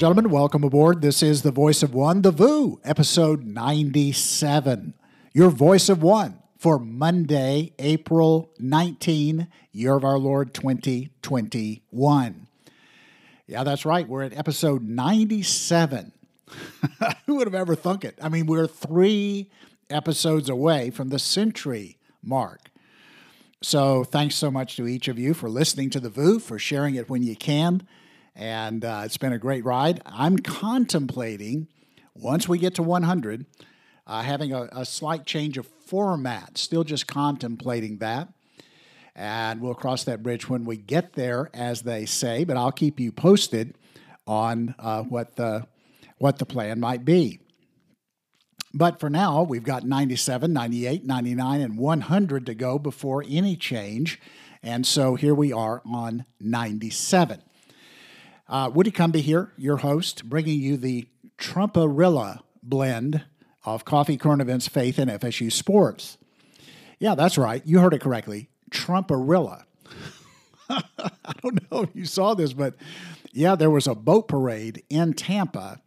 and gentlemen, welcome aboard. This is the Voice of One, The VOO, episode 97. Your Voice of One for Monday, April 19, year of our Lord 2021. Yeah, that's right. We're at episode 97. Who would have ever thunk it? I mean, we're three episodes away from the century mark. So, thanks so much to each of you for listening to the VOO, for sharing it when you can. And uh, it's been a great ride. I'm contemplating, once we get to 100, uh, having a, a slight change of format. Still just contemplating that. And we'll cross that bridge when we get there, as they say. But I'll keep you posted on uh, what the what the plan might be. But for now, we've got 97, 98, 99, and 100 to go before any change. And so here we are on 97. Uh, Woody Cumby here, your host, bringing you the Trumparilla blend of Coffee, Current Events, Faith, and FSU Sports. Yeah, that's right. You heard it correctly. Trumparilla. I don't know if you saw this, but yeah, there was a boat parade in Tampa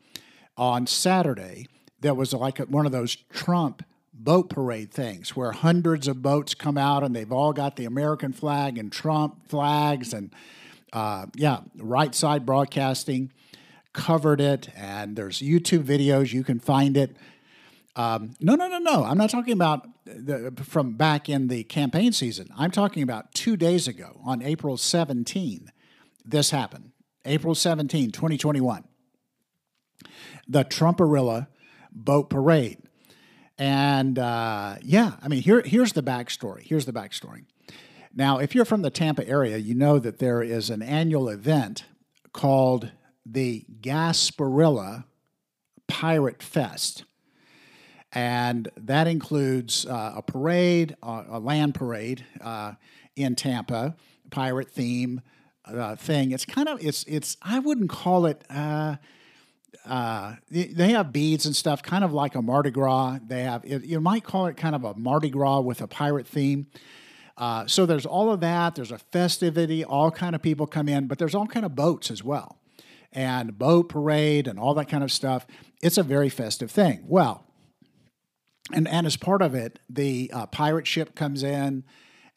on Saturday that was like one of those Trump boat parade things where hundreds of boats come out and they've all got the American flag and Trump flags and uh, yeah, right side broadcasting covered it and there's YouTube videos you can find it. Um, no, no, no, no. I'm not talking about the, from back in the campaign season. I'm talking about two days ago on April 17. This happened. April 17, 2021. The Trumparilla boat parade. And uh, yeah, I mean, here, here's the backstory. Here's the backstory. Now, if you're from the Tampa area, you know that there is an annual event called the Gasparilla Pirate Fest. And that includes uh, a parade, uh, a land parade uh, in Tampa, pirate theme uh, thing. It's kind of, it's, it's, I wouldn't call it, uh, uh, they have beads and stuff, kind of like a Mardi Gras. They have, you might call it kind of a Mardi Gras with a pirate theme. Uh, so there's all of that. There's a festivity. All kind of people come in, but there's all kind of boats as well, and boat parade and all that kind of stuff. It's a very festive thing. Well, and and as part of it, the uh, pirate ship comes in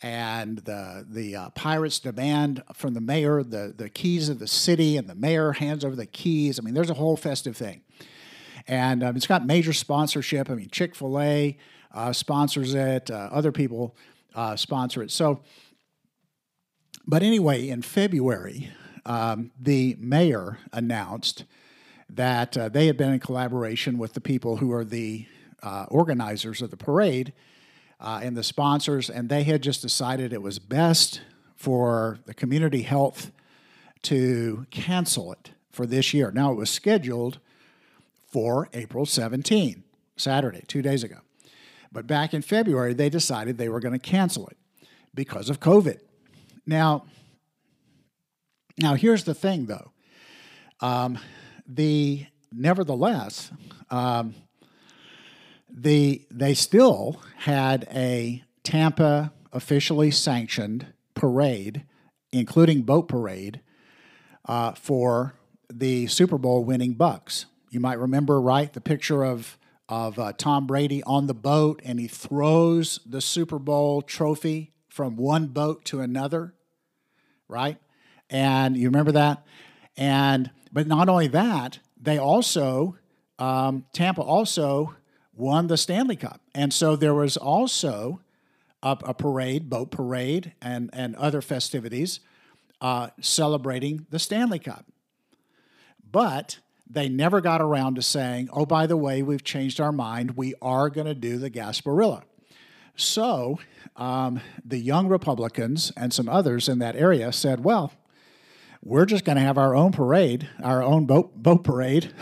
and the the uh, pirates demand from the mayor the the keys of the city, and the mayor hands over the keys. I mean, there's a whole festive thing, and um, it's got major sponsorship. I mean, Chick Fil A uh, sponsors it. Uh, other people uh, sponsor it. So, but anyway, in February, um, the mayor announced that uh, they had been in collaboration with the people who are the uh, organizers of the parade uh, and the sponsors, and they had just decided it was best for the community health to cancel it for this year. Now, it was scheduled for April 17, Saturday, two days ago. But back in February, they decided they were going to cancel it because of COVID. Now, now here's the thing, though. Um, the nevertheless, um, the they still had a Tampa officially sanctioned parade, including boat parade, uh, for the Super Bowl winning Bucks. You might remember, right, the picture of of uh, Tom Brady on the boat, and he throws the Super Bowl trophy from one boat to another, right? And you remember that? And but not only that, they also um, Tampa also won the Stanley Cup. And so there was also a, a parade, boat parade, and, and other festivities uh, celebrating the Stanley Cup. But they never got around to saying, oh, by the way, we've changed our mind. We are going to do the Gasparilla. So um, the young Republicans and some others in that area said, well, we're just going to have our own parade, our own boat, boat parade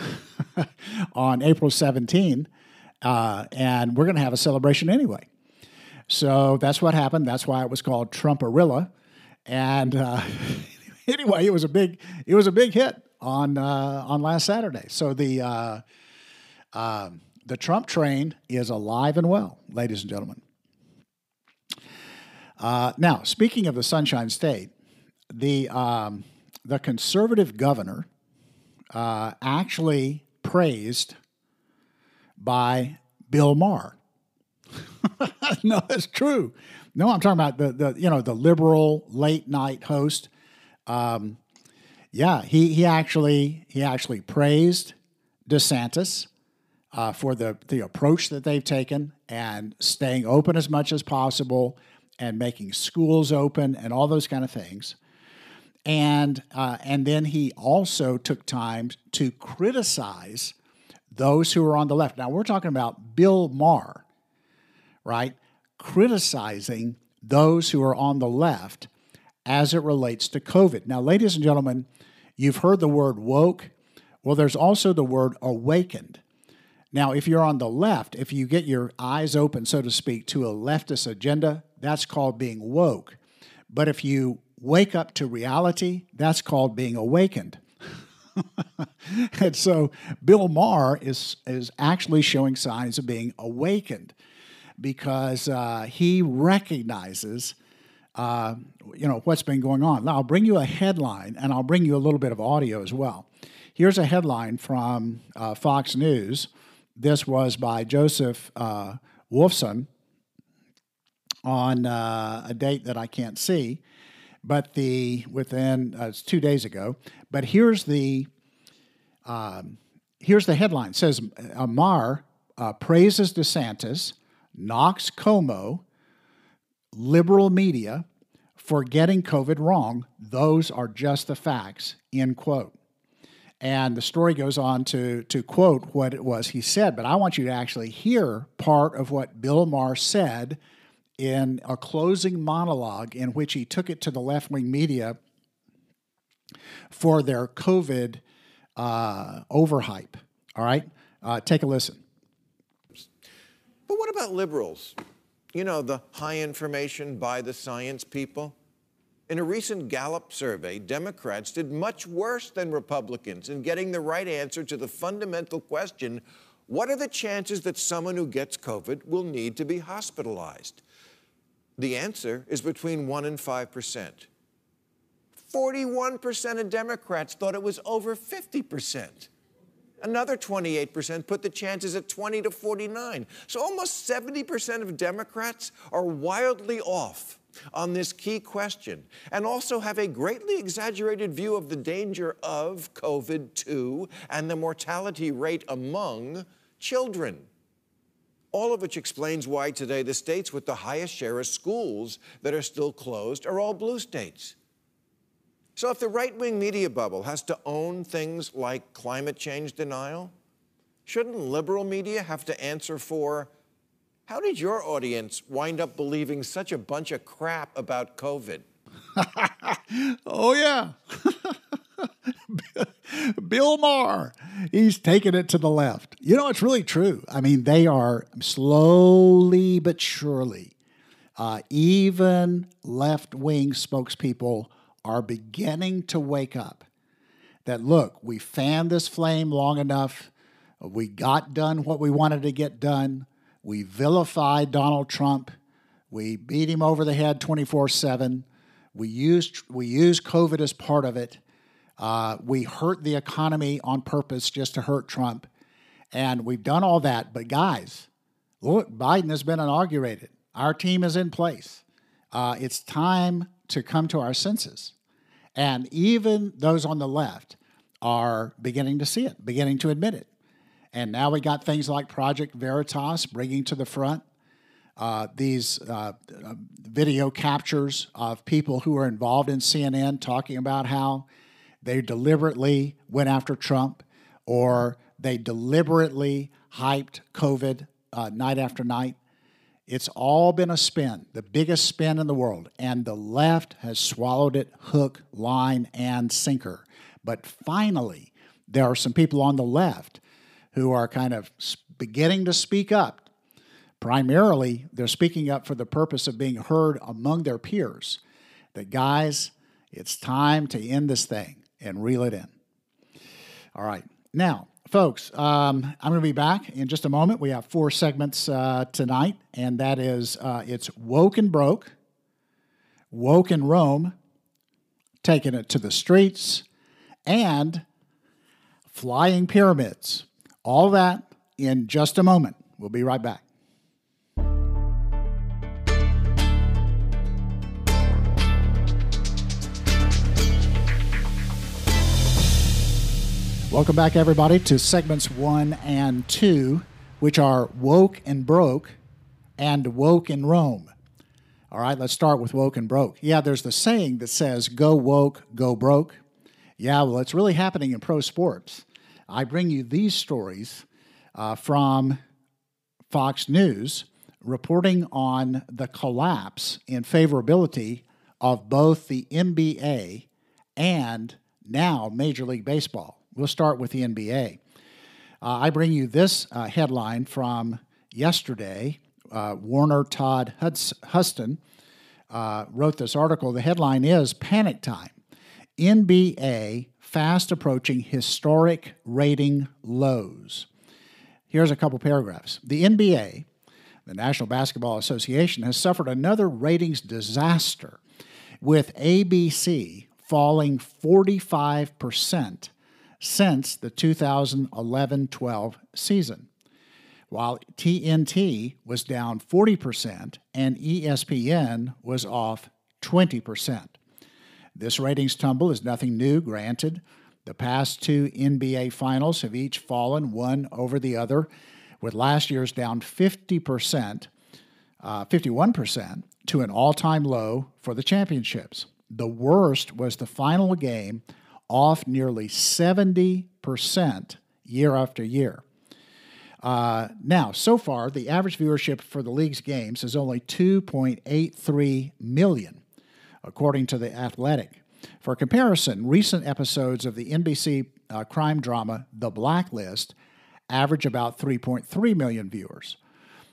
on April 17 uh, and we're going to have a celebration anyway. So that's what happened. That's why it was called Trumparilla. And uh, anyway, it was a big it was a big hit on uh, on last Saturday. So the uh, um, the Trump train is alive and well, ladies and gentlemen. Uh, now, speaking of the Sunshine State, the um, the conservative governor uh, actually praised by Bill Maher. no, that's true. No, I'm talking about the, the you know the liberal late night host. Um, yeah, he he actually he actually praised DeSantis uh, for the the approach that they've taken and staying open as much as possible and making schools open and all those kind of things. And uh, and then he also took time to criticize those who are on the left. Now we're talking about Bill Maher, right? Criticizing those who are on the left as it relates to COVID. Now, ladies and gentlemen, you've heard the word woke. Well, there's also the word awakened. Now, if you're on the left, if you get your eyes open, so to speak, to a leftist agenda, that's called being woke. But if you wake up to reality, that's called being awakened. and so Bill Maher is, is actually showing signs of being awakened because uh, he recognizes uh, you know what's been going on. Now I'll bring you a headline and I'll bring you a little bit of audio as well. Here's a headline from uh, Fox News. This was by Joseph uh, Wulfsohn on uh, a date that I can't see, but the within uh, it's two days ago. But here's the um, here's the headline. It says Amar uh, praises DeSantis, knocks Cuomo, liberal media for getting COVID wrong. Those are just the facts. End quote. And the story goes on to, to quote what it was he said, but I want you to actually hear part of what Bill Maher said in a closing monologue in which he took it to the left wing media for their COVID uh, overhype. All right? Uh, take a listen. But what about liberals? You know, the high information by the science people? In a recent Gallup survey, Democrats did much worse than Republicans in getting the right answer to the fundamental question what are the chances that someone who gets COVID will need to be hospitalized? The answer is between 1 and 5 percent. 41% of Democrats thought it was over 50%. Another 28% put the chances at 20 to 49. So almost 70% of Democrats are wildly off on this key question and also have a greatly exaggerated view of the danger of COVID 2 and the mortality rate among children. All of which explains why today the states with the highest share of schools that are still closed are all blue states. So if the right wing media bubble has to own things like climate change denial, shouldn't liberal media have to answer for how did your audience wind up believing such a bunch of crap about COVID? oh, yeah. Bill Maher, he's taking it to the left. You know, it's really true. I mean, they are slowly but surely, uh, even left wing spokespeople are beginning to wake up that look, we fanned this flame long enough. We got done what we wanted to get done. We vilified Donald Trump. We beat him over the head 24 7. We used, we used COVID as part of it. Uh, we hurt the economy on purpose just to hurt Trump. And we've done all that. But guys, look, Biden has been inaugurated. Our team is in place. Uh, it's time to come to our senses. And even those on the left are beginning to see it, beginning to admit it. And now we got things like Project Veritas bringing to the front uh, these uh, uh video captures of people who are involved in CNN talking about how they deliberately went after Trump or they deliberately hyped COVID uh, night after night. It's all been a spin, the biggest spin in the world, and the left has swallowed it hook, line, and sinker. But finally, there are some people on the left who are kind of beginning to speak up. Primarily, they're speaking up for the purpose of being heard among their peers. That, guys, it's time to end this thing and reel it in. All right. Now, folks, um, I'm going to be back in just a moment. We have four segments uh, tonight, and that is uh, it's woke and broke, woke and Rome, taking it to the streets, and flying pyramids. All that in just a moment. We'll be right back. Welcome back, everybody, to segments one and two, which are Woke and Broke and Woke in Rome. All right, let's start with Woke and Broke. Yeah, there's the saying that says, go woke, go broke. Yeah, well, it's really happening in pro sports. I bring you these stories uh, from Fox News reporting on the collapse in favorability of both the NBA and now Major League Baseball. We'll start with the NBA. Uh, I bring you this uh, headline from yesterday. Uh, Warner Todd Huds- Huston uh, wrote this article. The headline is Panic Time NBA fast approaching historic rating lows. Here's a couple paragraphs. The NBA, the National Basketball Association, has suffered another ratings disaster, with ABC falling 45% since the 2011 12 season, while TNT was down 40% and ESPN was off 20%. This ratings tumble is nothing new, granted. The past two NBA finals have each fallen one over the other, with last year's down 50%, uh, 51% to an all time low for the championships. The worst was the final game off nearly 70% year after year. Uh, now, so far, the average viewership for the league's games is only 2.83 million, according to The Athletic. For comparison, recent episodes of the NBC uh, crime drama The Blacklist average about 3.3 million viewers,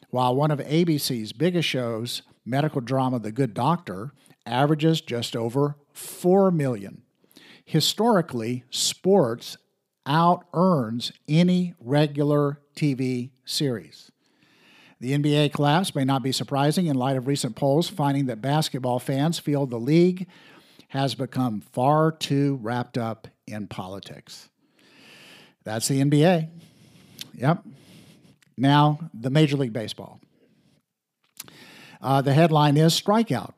while one of ABC's biggest shows, medical drama The Good Doctor, averages just over 4 million. Historically, sports out earns any regular TV series. The NBA collapse may not be surprising in light of recent polls finding that basketball fans feel the league has become far too wrapped up in politics. That's the NBA. Yep. Now, the Major League Baseball. Uh, the headline is Strikeout.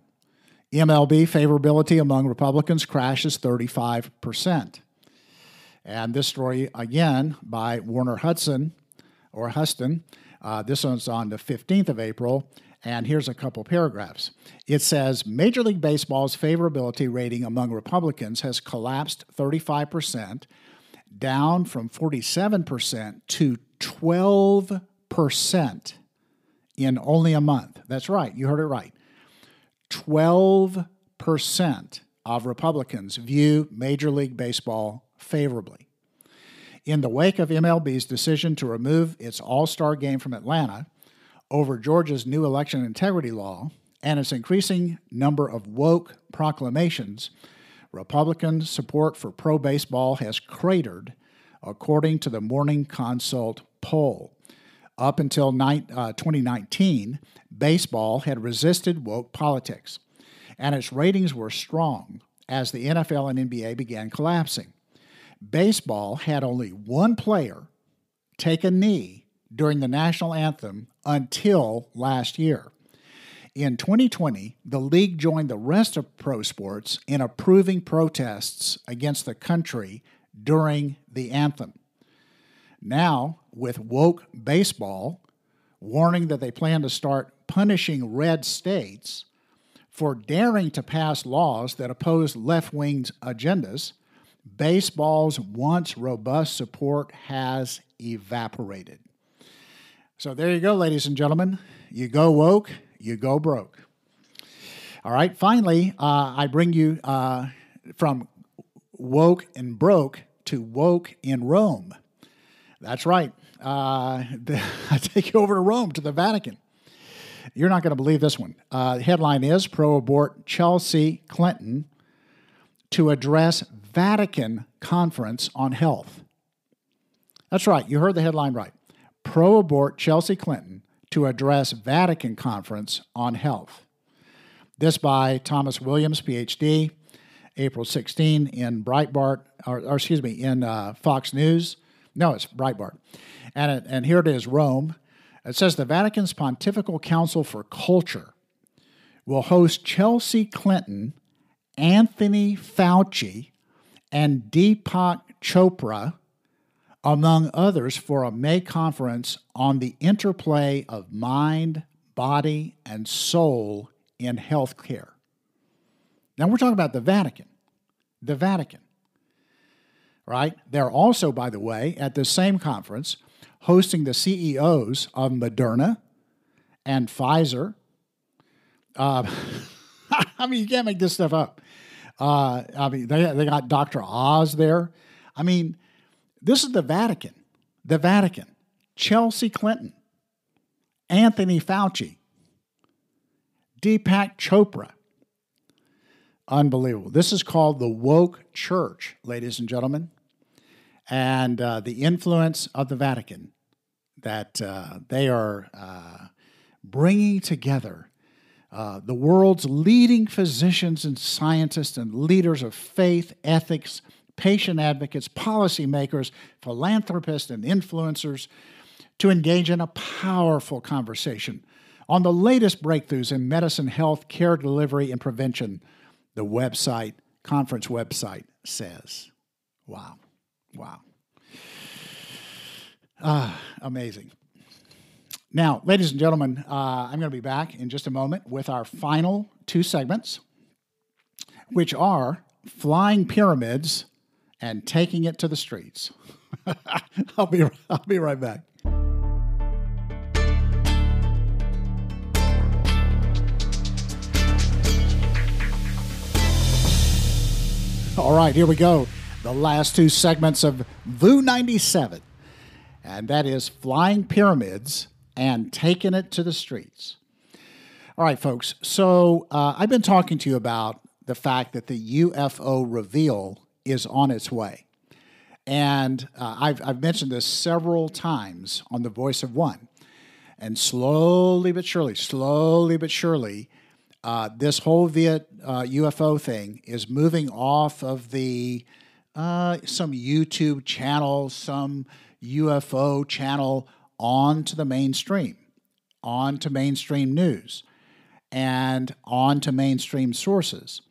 MLB favorability among Republicans crashes 35%. And this story, again, by Warner Hudson or Huston. Uh, this one's on the 15th of April. And here's a couple paragraphs. It says Major League Baseball's favorability rating among Republicans has collapsed 35%, down from 47% to 12% in only a month. That's right, you heard it right. 12% of Republicans view Major League Baseball favorably. In the wake of MLB's decision to remove its All Star game from Atlanta over Georgia's new election integrity law and its increasing number of woke proclamations, Republican support for pro baseball has cratered, according to the Morning Consult poll. Up until ni- uh, 2019, baseball had resisted woke politics, and its ratings were strong as the NFL and NBA began collapsing baseball had only one player take a knee during the national anthem until last year. In 2020, the league joined the rest of pro sports in approving protests against the country during the anthem. Now, with woke baseball warning that they plan to start punishing red states for daring to pass laws that oppose left wing agendas, baseball's once robust support has evaporated. So there you go, ladies and gentlemen. You go woke, you go broke. All right, finally, uh, I bring you uh, from woke and broke to woke in Rome. That's right. Uh, I take you over to Rome, to the Vatican. You're not going to believe this one. Uh, headline is Pro abort Chelsea Clinton to address Vatican Conference on Health. That's right, you heard the headline right. Pro abort Chelsea Clinton to address Vatican Conference on Health. This by Thomas Williams, PhD, April 16 in Breitbart, or, or excuse me, in uh, Fox News. No, it's Breitbart. And, it, and here it is Rome. It says the Vatican's Pontifical Council for Culture will host Chelsea Clinton, Anthony Fauci, and Deepak Chopra, among others, for a May conference on the interplay of mind, body, and soul in healthcare. Now we're talking about the Vatican. The Vatican. Right? They're also, by the way, at the same conference, hosting the CEOs of Moderna and Pfizer. Uh, I mean, you can't make this stuff up. Uh, I mean, they, they got Dr. Oz there. I mean, this is the Vatican. The Vatican. Chelsea Clinton, Anthony Fauci, Deepak Chopra, Unbelievable. This is called the woke church, ladies and gentlemen, and uh, the influence of the Vatican that uh, they are uh, bringing together uh, the world's leading physicians and scientists and leaders of faith, ethics, patient advocates, policymakers, philanthropists, and influencers to engage in a powerful conversation on the latest breakthroughs in medicine, health, care delivery, and prevention the website, conference website says. Wow. Wow. Ah, amazing. Now, ladies and gentlemen, uh, I'm going to be back in just a moment with our final two segments, which are flying pyramids and taking it to the streets. I'll be I'll be right back. All right, here we go. The last two segments of VOO 97, and that is flying pyramids and taking it to the streets. All right, folks. So uh, I've been talking to you about the fact that the UFO reveal is on its way. And uh, I've, I've mentioned this several times on The Voice of One. And slowly but surely, slowly but surely, uh, this whole Viet uh, UFO thing is moving off of the uh, some YouTube channel, some UFO channel onto the mainstream, onto mainstream news, and onto mainstream sources.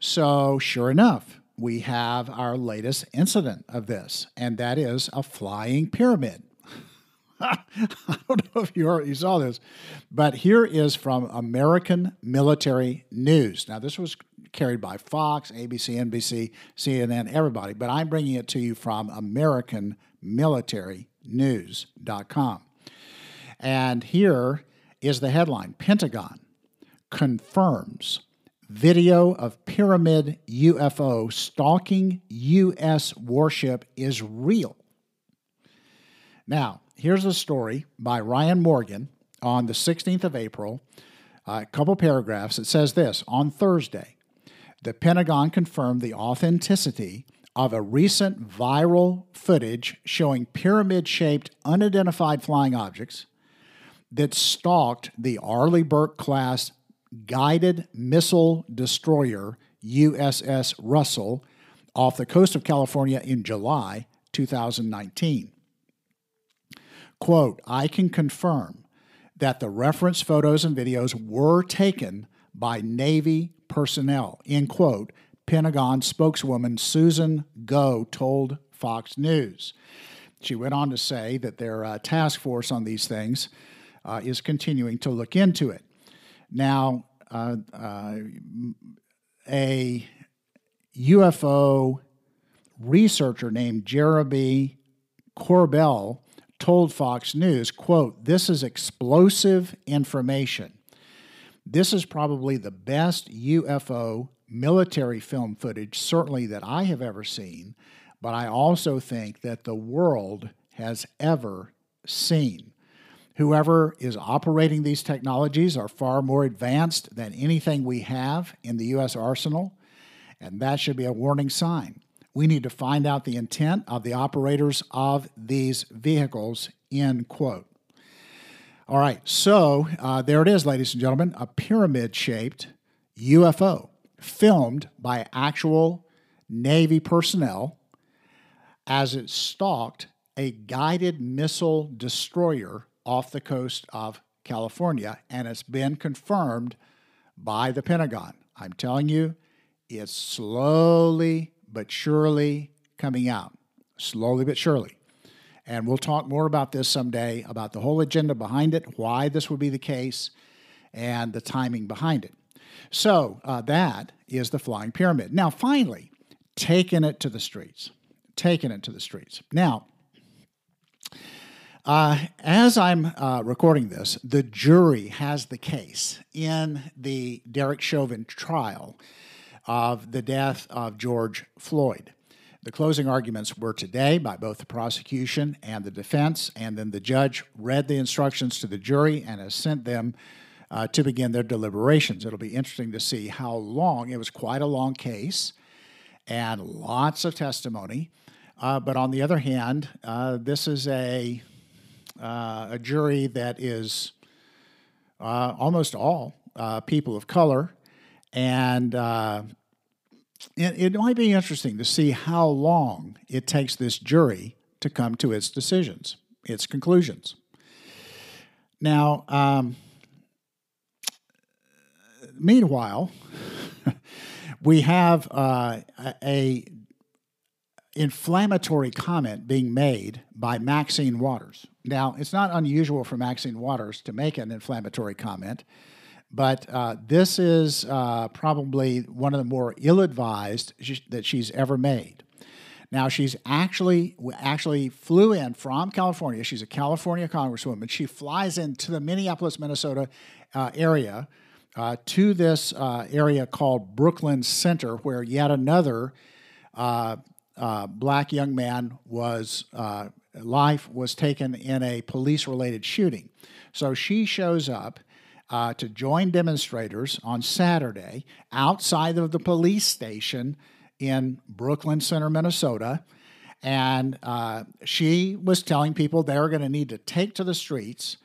So, sure enough, we have our latest incident of this, and that is a flying pyramid. I don't know if you, you saw this, but here is from American Military News. Now, this was carried by Fox, ABC, NBC, CNN, everybody, but I'm bringing it to you from AmericanMilitaryNews.com. And here is the headline Pentagon confirms video of pyramid UFO stalking U.S. warship is real. Now, here's a story by Ryan Morgan on the 16th of April, a couple paragraphs. It says this On Thursday, the Pentagon confirmed the authenticity of a recent viral footage showing pyramid shaped unidentified flying objects that stalked the Arleigh Burke class guided missile destroyer USS Russell off the coast of California in July 2019. Quote, I can confirm that the reference photos and videos were taken by Navy personnel, end quote, Pentagon spokeswoman Susan Gough told Fox News. She went on to say that their uh, task force on these things uh, is continuing to look into it. Now, uh, uh a UFO researcher named Jeremy Corbell told Fox News, quote, this is explosive information. This is probably the best UFO military film footage, certainly that I have ever seen, but I also think that the world has ever seen. Whoever is operating these technologies are far more advanced than anything we have in the U.S. arsenal, and that should be a warning sign. We need to find out the intent of the operators of these vehicles, end quote. All right, so uh, there it is, ladies and gentlemen, a pyramid shaped UFO filmed by actual Navy personnel as it stalked a guided missile destroyer off the coast of California, and it's been confirmed by the Pentagon. I'm telling you, it's slowly but surely coming out. Slowly but surely. And we'll talk more about this someday about the whole agenda behind it, why this would be the case, and the timing behind it. So uh, that is the flying pyramid. Now, finally, taking it to the streets. Taking it to the streets. Now, uh, as I'm uh, recording this, the jury has the case in the Derek Chauvin trial of the death of George Floyd. The closing arguments were today by both the prosecution and the defense, and then the judge read the instructions to the jury and has sent them uh, to begin their deliberations. It'll be interesting to see how long, it was quite a long case and lots of testimony. Uh, but on the other hand, uh, this is a uh, a jury that is uh, almost all uh, people of color, and it, it, might be interesting to see how long it takes this jury to come to its decisions, its conclusions. Now, um, meanwhile, we have uh, a inflammatory comment being made by Maxine Waters. Now, it's not unusual for Maxine Waters to make an inflammatory comment, but uh, this is uh, probably one of the more ill-advised sh- that she's ever made. Now, she's actually actually flew in from California. She's a California congresswoman. She flies into the Minneapolis, Minnesota uh, area uh, to this uh, area called Brooklyn Center, where yet another uh, black young man was life was taken in a police related shooting. So she shows up uh, to join demonstrators on Saturday outside of the police station in Brooklyn Center, Minnesota. And uh, she was telling people they were going to need to take to the streets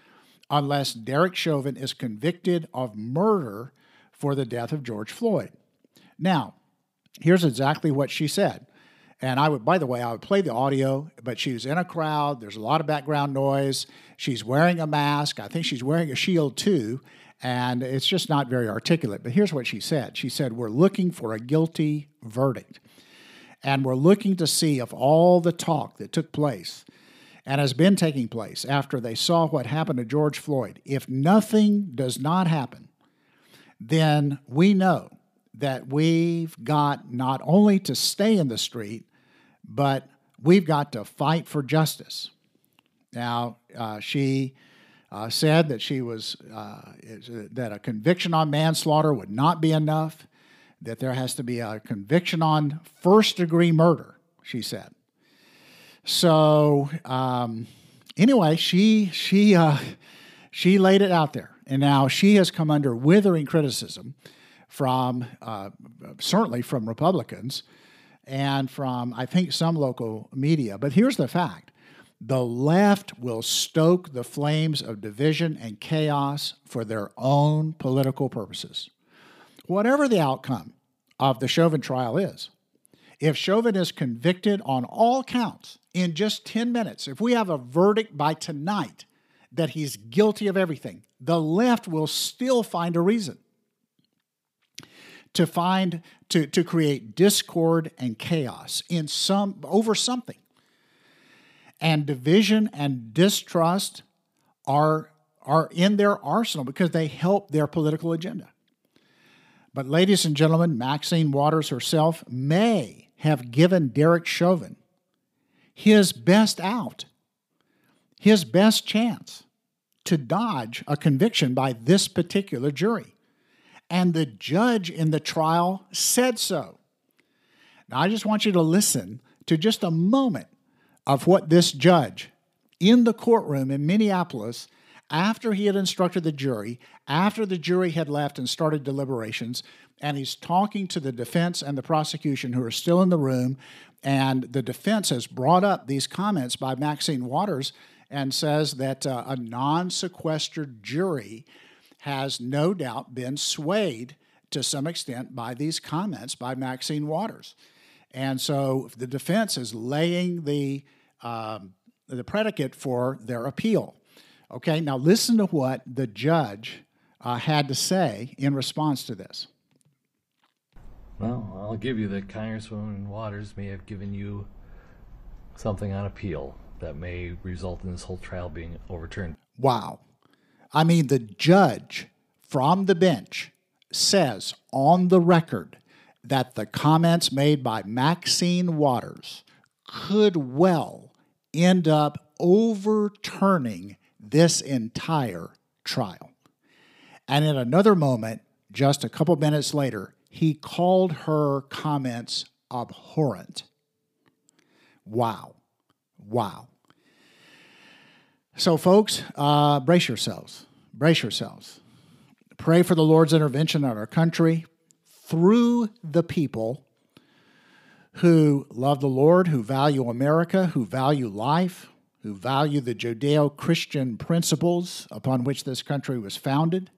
unless Derek Chauvin is convicted of murder for the death of George Floyd. Now, here's exactly what she said. And I would, by the way, I would play the audio, but she's in a crowd. There's a lot of background noise. She's wearing a mask. I think she's wearing a shield too. And it's just not very articulate. But here's what she said She said, We're looking for a guilty verdict. And we're looking to see if all the talk that took place and has been taking place after they saw what happened to George Floyd, if nothing does not happen, then we know that we've got not only to stay in the street, but we've got to fight for justice. Now, uh, she uh, said that she was uh, that a conviction on manslaughter would not be enough. That there has to be a conviction on first degree murder. She said. So um, anyway, she she uh, she laid it out there, and now she has come under withering criticism from uh, certainly from Republicans and from, I think, some local media. But here's the fact the left will stoke the flames of division and chaos for their own political purposes. Whatever the outcome of the Chauvin trial is, if Chauvin is convicted on all counts in just 10 minutes, if we have a verdict by tonight that he's guilty of everything, the left will still find a reason to find to, to create discord and chaos in some over something. And division and distrust are, are in their arsenal because they help their political agenda. But, ladies and gentlemen, Maxine Waters herself may have given Derek Chauvin his best out, his best chance to dodge a conviction by this particular jury and the judge in the trial said so. Now, I just want you to listen to just a moment of what this judge in the courtroom in Minneapolis, after he had instructed the jury, after the jury had left and started deliberations, and he's talking to the defense and the prosecution who are still in the room. And the defense has brought up these comments by Maxine Waters and says that uh, a non sequestered jury has no doubt been swayed to some extent by these comments by Maxine Waters. And so the defense is laying the, um, the predicate for their appeal. Okay, now listen to what the judge uh, had to say in response to this. Well, I'll give you that Congresswoman Waters may have given you something on appeal that may result in this whole trial being overturned. Wow. I mean, the judge from the bench says on the record that the comments made by Maxine Waters could well end up overturning this entire trial. And in another moment, just a couple minutes later, he called her comments abhorrent. Wow. Wow. So, folks, uh, brace yourselves. Brace yourselves. Pray for the Lord's intervention on our country through the people who love the Lord, who value America, who value life, who value the Judeo Christian principles upon which this country was founded,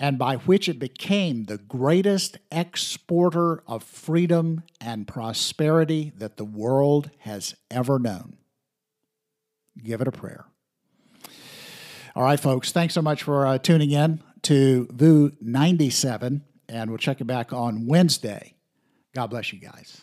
and by which it became the greatest exporter of freedom and prosperity that the world has ever known. Give it a prayer. All right, folks, thanks so much for uh, tuning in to VOO 97, and we'll check it back on Wednesday. God bless you guys.